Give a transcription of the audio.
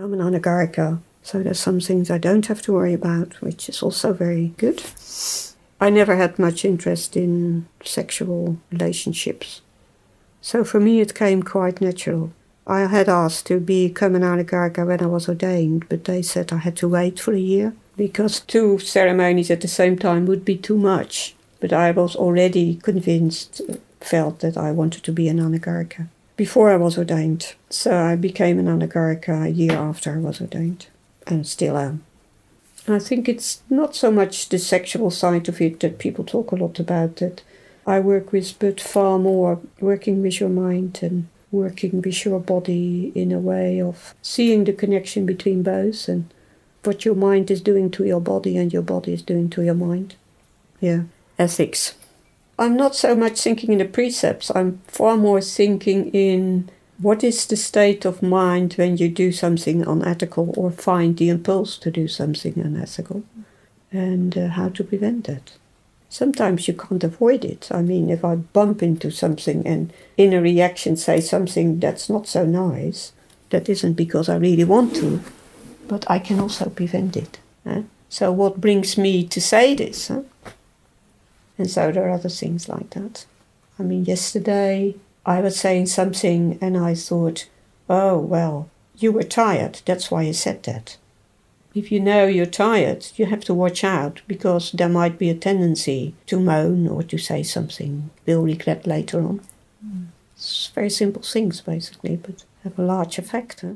I'm an anagarika, so there's some things I don't have to worry about, which is also very good. I never had much interest in sexual relationships. So for me, it came quite natural. I had asked to become an anagarika when I was ordained, but they said I had to wait for a year because two ceremonies at the same time would be too much. But I was already convinced, felt that I wanted to be an anagarika before I was ordained. So I became an anagarika a year after I was ordained, and still am. I think it's not so much the sexual side of it that people talk a lot about that I work with, but far more working with your mind and working with your body in a way of seeing the connection between both and what your mind is doing to your body and your body is doing to your mind. Yeah, ethics. I'm not so much thinking in the precepts, I'm far more thinking in what is the state of mind when you do something unethical or find the impulse to do something unethical and uh, how to prevent that. Sometimes you can't avoid it. I mean, if I bump into something and in a reaction say something that's not so nice, that isn't because I really want to, but I can also prevent it. Eh? So, what brings me to say this? And so there are other things like that. I mean, yesterday I was saying something and I thought, oh, well, you were tired, that's why you said that. If you know you're tired, you have to watch out because there might be a tendency to moan or to say something you'll regret later on. Mm. It's very simple things, basically, but have a large effect. Huh?